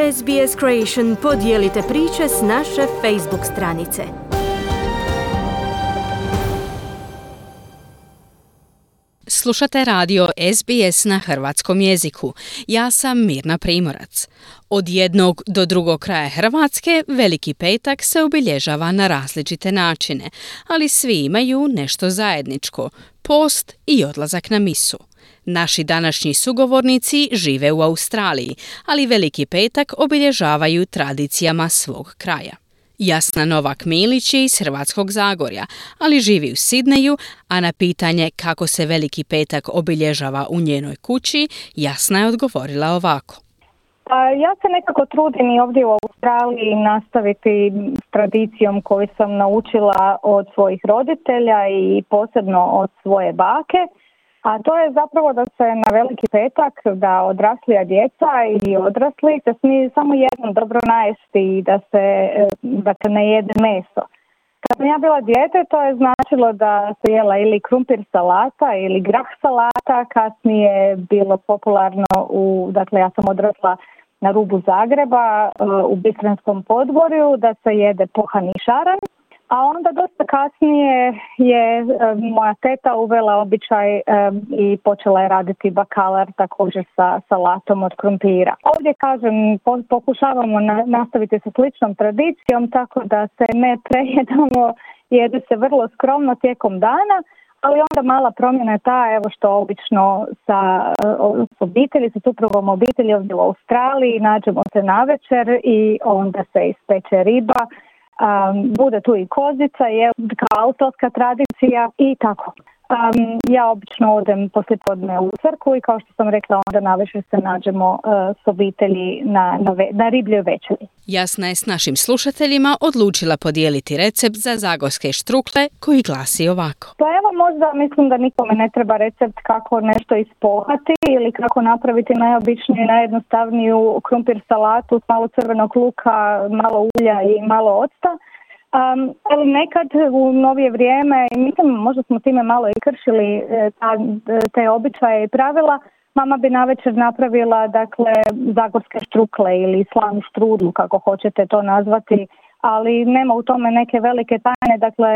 SBS Creation podijelite priče s naše Facebook stranice. Slušate radio SBS na hrvatskom jeziku. Ja sam Mirna Primorac. Od jednog do drugog kraja Hrvatske Veliki petak se obilježava na različite načine, ali svi imaju nešto zajedničko, post i odlazak na misu. Naši današnji sugovornici žive u Australiji, ali Veliki petak obilježavaju tradicijama svog kraja. Jasna Novak Milić je iz Hrvatskog Zagorja, ali živi u Sidneju, a na pitanje kako se Veliki petak obilježava u njenoj kući, Jasna je odgovorila ovako. Pa ja se nekako trudim i ovdje u Australiji nastaviti s tradicijom koju sam naučila od svojih roditelja i posebno od svoje bake. A to je zapravo da se na veliki petak da odraslija djeca i odrasli se smije samo jednom dobro najesti i da se dakle, ne jede meso. Kad sam ja bila dijete, to je značilo da se jela ili krumpir salata ili grah salata, kasnije je bilo popularno u, dakle ja sam odrasla na rubu Zagreba u Bistrenskom podvorju da se jede pohani šaran a onda dosta kasnije je moja teta uvela običaj i počela je raditi bakalar također sa salatom od krumpira. Ovdje kažem pokušavamo nastaviti sa sličnom tradicijom tako da se ne prejedamo jede se vrlo skromno tijekom dana ali onda mala promjena je ta evo što obično sa obitelji, sa suprugom obitelji ovdje u Australiji nađemo se na večer i onda se ispeče riba um, bude tu i kozica, je kao autorska tradicija i tako. Um, ja obično odem poslije podne u crku i kao što sam rekla onda navečer se nađemo uh, s obitelji na, na, ve, na ribljoj večeri. Jasna je s našim slušateljima odlučila podijeliti recept za zagorske štrukle koji glasi ovako. Pa evo možda mislim da nikome ne treba recept kako nešto ispohati ili kako napraviti najobičniju, najjednostavniju krumpir salatu s malo crvenog luka, malo ulja i malo octa Um, ali nekad u novije vrijeme, mislim možda smo time malo i kršili e, ta, te običaje i pravila, mama bi navečer napravila dakle zagorske štrukle ili slanu štrudlu kako hoćete to nazvati, ali nema u tome neke velike tajne, dakle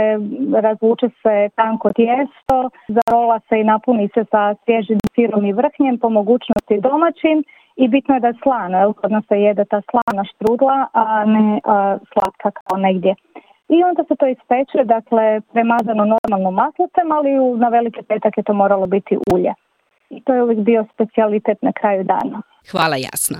razvuče se tanko tijesto, zarola se i napuni se sa svježim sirom i vrhnjem, po mogućnosti domaćim i bitno je da je slana, jer kod nas se jede ta slana štrudla, a ne a, slatka kao negdje. I onda se to ispeče, dakle premazano normalno maslacem, ali na veliki petak je to moralo biti ulje. I to je uvijek bio specijalitet na kraju dana. Hvala jasna.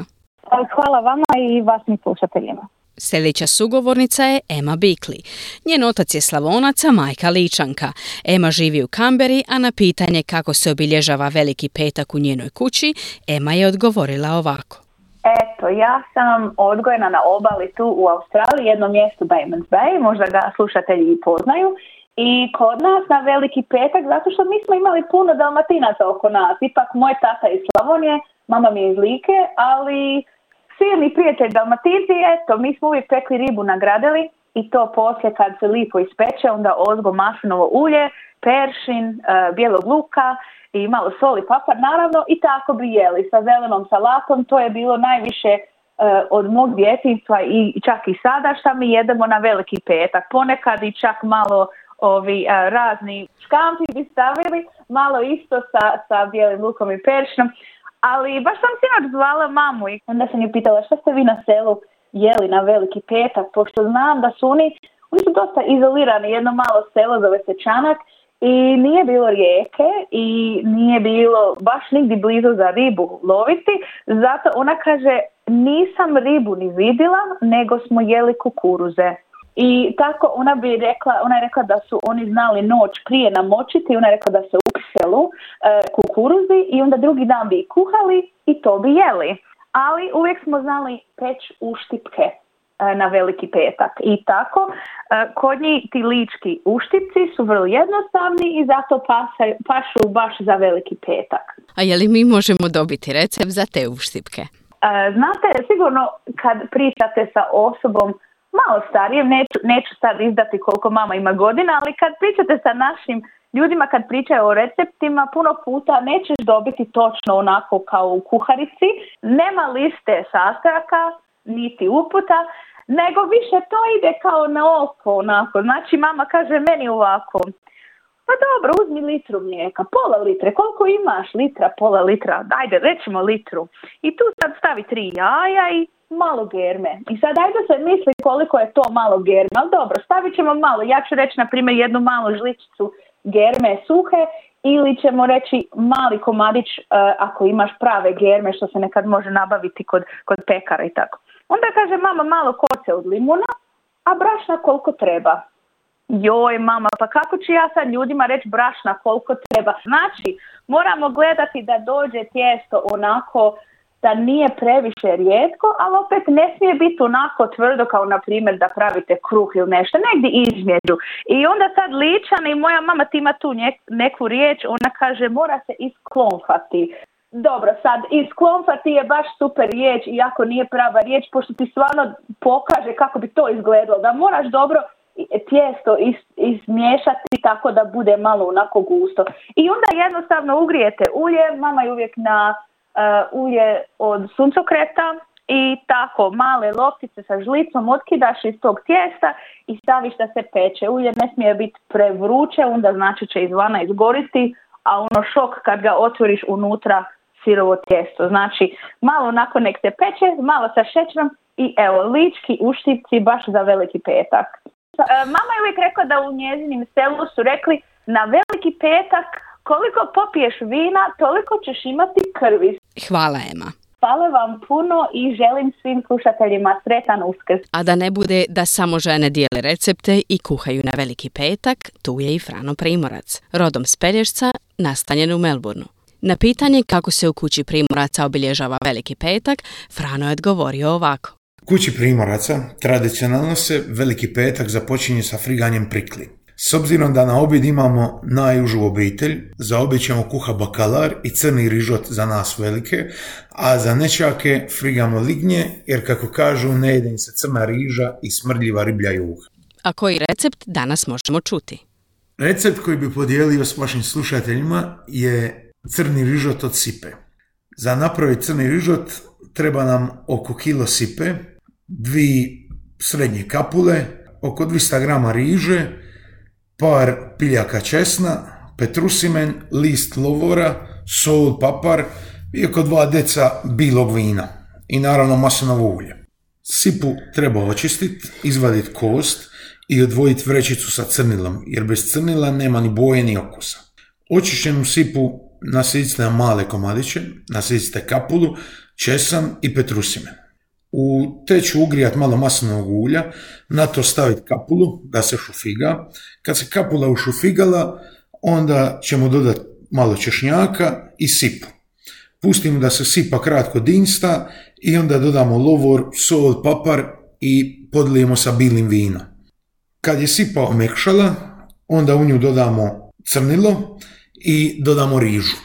Hvala vama i vašim slušateljima. Sljedeća sugovornica je Ema Bikli. Njen otac je slavonaca, majka Ličanka. Ema živi u Kamberi, a na pitanje kako se obilježava veliki petak u njenoj kući, Ema je odgovorila ovako. Eto, ja sam odgojena na obali tu u Australiji, jednom mjestu Baymans Bay, možda ga slušatelji i poznaju. I kod nas na veliki petak, zato što mi smo imali puno dalmatinaca oko nas. Ipak moj tata iz Slavonije, mama mi je iz Like, ali silni prijatelj dalmatinci, eto, mi smo uvijek pekli ribu nagradili i to poslije kad se lipo ispeče, onda ozgo maslinovo ulje, peršin, uh, bijelog luka i malo soli papar naravno i tako bi jeli sa zelenom salatom, to je bilo najviše e, od mog djetinstva i čak i sada šta mi jedemo na veliki petak. Ponekad i čak malo ovi e, razni škampi bi stavili, malo isto sa, sa bijelim lukom i peršnom. Ali baš sam sinoć zvala mamu i onda sam ju pitala šta ste vi na selu jeli na veliki petak, pošto znam da su oni, oni su dosta izolirani, jedno malo selo zove se Čanak i nije bilo rijeke i nije bilo baš nigdje blizu za ribu loviti, zato ona kaže nisam ribu ni vidjela, nego smo jeli kukuruze. I tako ona bi rekla, ona je rekla da su oni znali noć prije namočiti, ona je rekla da se u e, kukuruzi i onda drugi dan bi kuhali i to bi jeli. Ali uvijek smo znali peć uštipke E, na veliki petak. I tako, e, kod njih ti lički uštipci su vrlo jednostavni i zato pašu baš za veliki petak. A je li mi možemo dobiti recept za te uštipke? E, znate, sigurno kad pričate sa osobom malo starijem, neću, neću sad izdati koliko mama ima godina, ali kad pričate sa našim ljudima kad pričaju o receptima, puno puta nećeš dobiti točno onako kao u kuharici. Nema liste sastojaka, niti uputa, nego više to ide kao na oko onako. Znači mama kaže meni ovako, pa dobro, uzmi litru mlijeka, pola litre, koliko imaš litra, pola litra, dajde, rećemo litru. I tu sad stavi tri jaja i malo germe. I sad ajde se misli koliko je to malo germe, ali dobro, stavit ćemo malo. Ja ću reći, na primjer, jednu malu žličicu germe suhe ili ćemo reći mali komadić uh, ako imaš prave germe što se nekad može nabaviti kod, kod pekara i tako. Onda kaže mama malo koce od limuna, a brašna koliko treba. Joj mama, pa kako ću ja sad ljudima reći brašna koliko treba? Znači, moramo gledati da dođe tijesto onako da nije previše rijetko, ali opet ne smije biti onako tvrdo kao na primjer da pravite kruh ili nešto, negdje između. I onda sad ličan i moja mama ti ima tu neku riječ, ona kaže mora se isklonfati. Dobro, sad isklonfati je baš super riječ, iako nije prava riječ, pošto ti stvarno pokaže kako bi to izgledalo, da moraš dobro tijesto is, izmiješati tako da bude malo onako gusto. I onda jednostavno ugrijete ulje, mama je uvijek na ulje od suncokreta i tako male loptice sa žlicom otkidaš iz tog tijesta i staviš da se peče. Ulje ne smije biti prevruće, onda znači će izvana izgoriti, a ono šok kad ga otvoriš unutra sirovo tijesto. Znači malo nakon nek se peče, malo sa šećerom i evo lički uštipci baš za veliki petak. E, mama je uvijek rekla da u njezinim selu su rekli na veliki petak koliko popiješ vina, toliko ćeš imati krvi. Hvala Ema. Hvala vam puno i želim svim slušateljima sretan uskrs. A da ne bude da samo žene dijele recepte i kuhaju na veliki petak, tu je i Frano Primorac, rodom s Pelješca, nastanjen u Melbourneu. Na pitanje kako se u kući Primoraca obilježava veliki petak, Frano je odgovorio ovako. Kući Primoraca tradicionalno se veliki petak započinje sa friganjem prikli. S obzirom da na objed imamo najužu obitelj, za objed ćemo kuha bakalar i crni rižot za nas velike, a za nečake frigamo lignje, jer kako kažu ne jede im se crna riža i smrdljiva riblja juha. A koji recept danas možemo čuti? Recept koji bi podijelio s vašim slušateljima je crni rižot od sipe. Za napraviti crni rižot treba nam oko kilo sipe, dvi srednje kapule, oko 200 grama riže, par piljaka česna, petrusimen, list lovora, sol, papar i oko dva deca bilog vina i naravno maslinovo ulje. Sipu treba očistiti, izvaditi kost i odvojiti vrećicu sa crnilom, jer bez crnila nema ni boje ni okusa. Očišćenu sipu nasicite na male komadiće, nasicite kapulu, česan i petrusimen. U te ću ugrijat malo maslinovog ulja, na to staviti kapulu da se šufiga. Kad se kapula ušufigala, onda ćemo dodati malo češnjaka i sipu. Pustimo da se sipa kratko dinsta i onda dodamo lovor, sol, papar i podlijemo sa bilim vinom. Kad je sipa omekšala, onda u nju dodamo crnilo i dodamo rižu.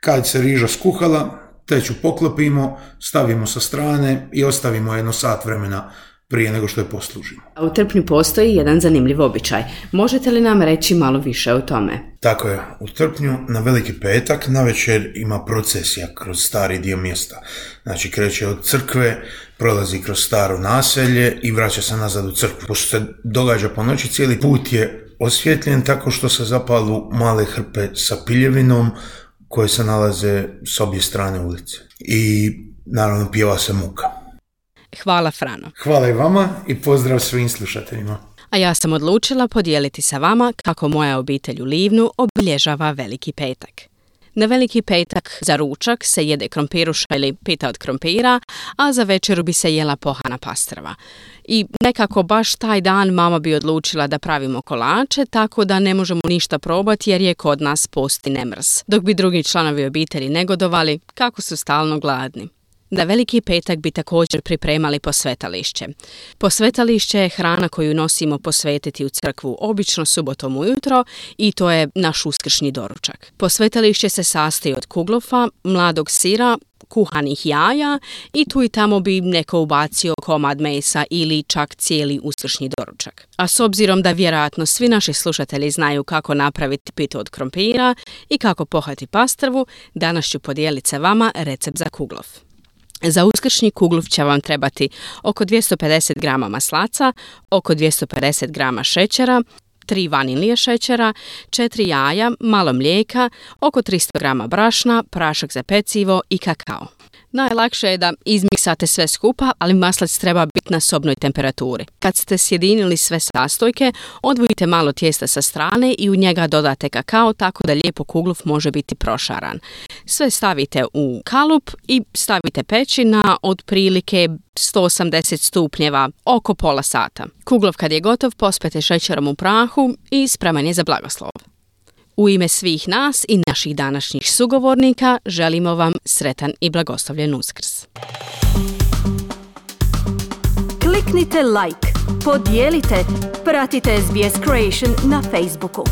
Kad se riža skuhala, teću poklopimo, stavimo sa strane i ostavimo jedno sat vremena prije nego što je poslužimo. U Trpnju postoji jedan zanimljiv običaj. Možete li nam reći malo više o tome? Tako je. U Trpnju na veliki petak na večer ima procesija kroz stari dio mjesta. Znači kreće od crkve, prolazi kroz staro naselje i vraća se nazad u crkvu. Pošto se događa po noći, cijeli put je osvjetljen tako što se zapalu male hrpe sa piljevinom, koje se nalaze s obje strane ulice. I naravno pjeva se muka. Hvala Frano. Hvala i vama i pozdrav svim slušateljima. A ja sam odlučila podijeliti sa vama kako moja obitelj u Livnu obilježava Veliki petak. Na veliki petak za ručak se jede krompiruša ili pita od krompira, a za večeru bi se jela pohana pastrva. I nekako baš taj dan mama bi odlučila da pravimo kolače, tako da ne možemo ništa probati jer je kod nas posti nemrs, dok bi drugi članovi obitelji negodovali kako su stalno gladni. Da veliki petak bi također pripremali posvetališće. Posvetališće je hrana koju nosimo posvetiti u crkvu obično subotom ujutro i to je naš uskršnji doručak. Posvetališće se sastoji od kuglofa, mladog sira, kuhanih jaja i tu i tamo bi neko ubacio komad mesa ili čak cijeli uskršnji doručak. A s obzirom da vjerojatno svi naši slušatelji znaju kako napraviti pitu od krompira i kako pohati pastrvu, danas ću podijeliti sa vama recept za kuglov. Za uskršnji kuglov će vam trebati oko 250 g maslaca, oko 250 g šećera, 3 vanilije šećera, 4 jaja, malo mlijeka, oko 300 g brašna, prašak za pecivo i kakao. Najlakše je da izmiksate sve skupa, ali maslac treba biti na sobnoj temperaturi. Kad ste sjedinili sve sastojke, odvojite malo tijesta sa strane i u njega dodate kakao tako da lijepo kugluf može biti prošaran. Sve stavite u kalup i stavite peći na otprilike 180 stupnjeva oko pola sata. Kuglov kad je gotov pospete šećerom u prahu i spreman je za blagoslov. U ime svih nas i naših današnjih sugovornika želimo vam sretan i blagoslovljen uskrs. Kliknite like, podijelite, pratite SBS Creation na Facebooku.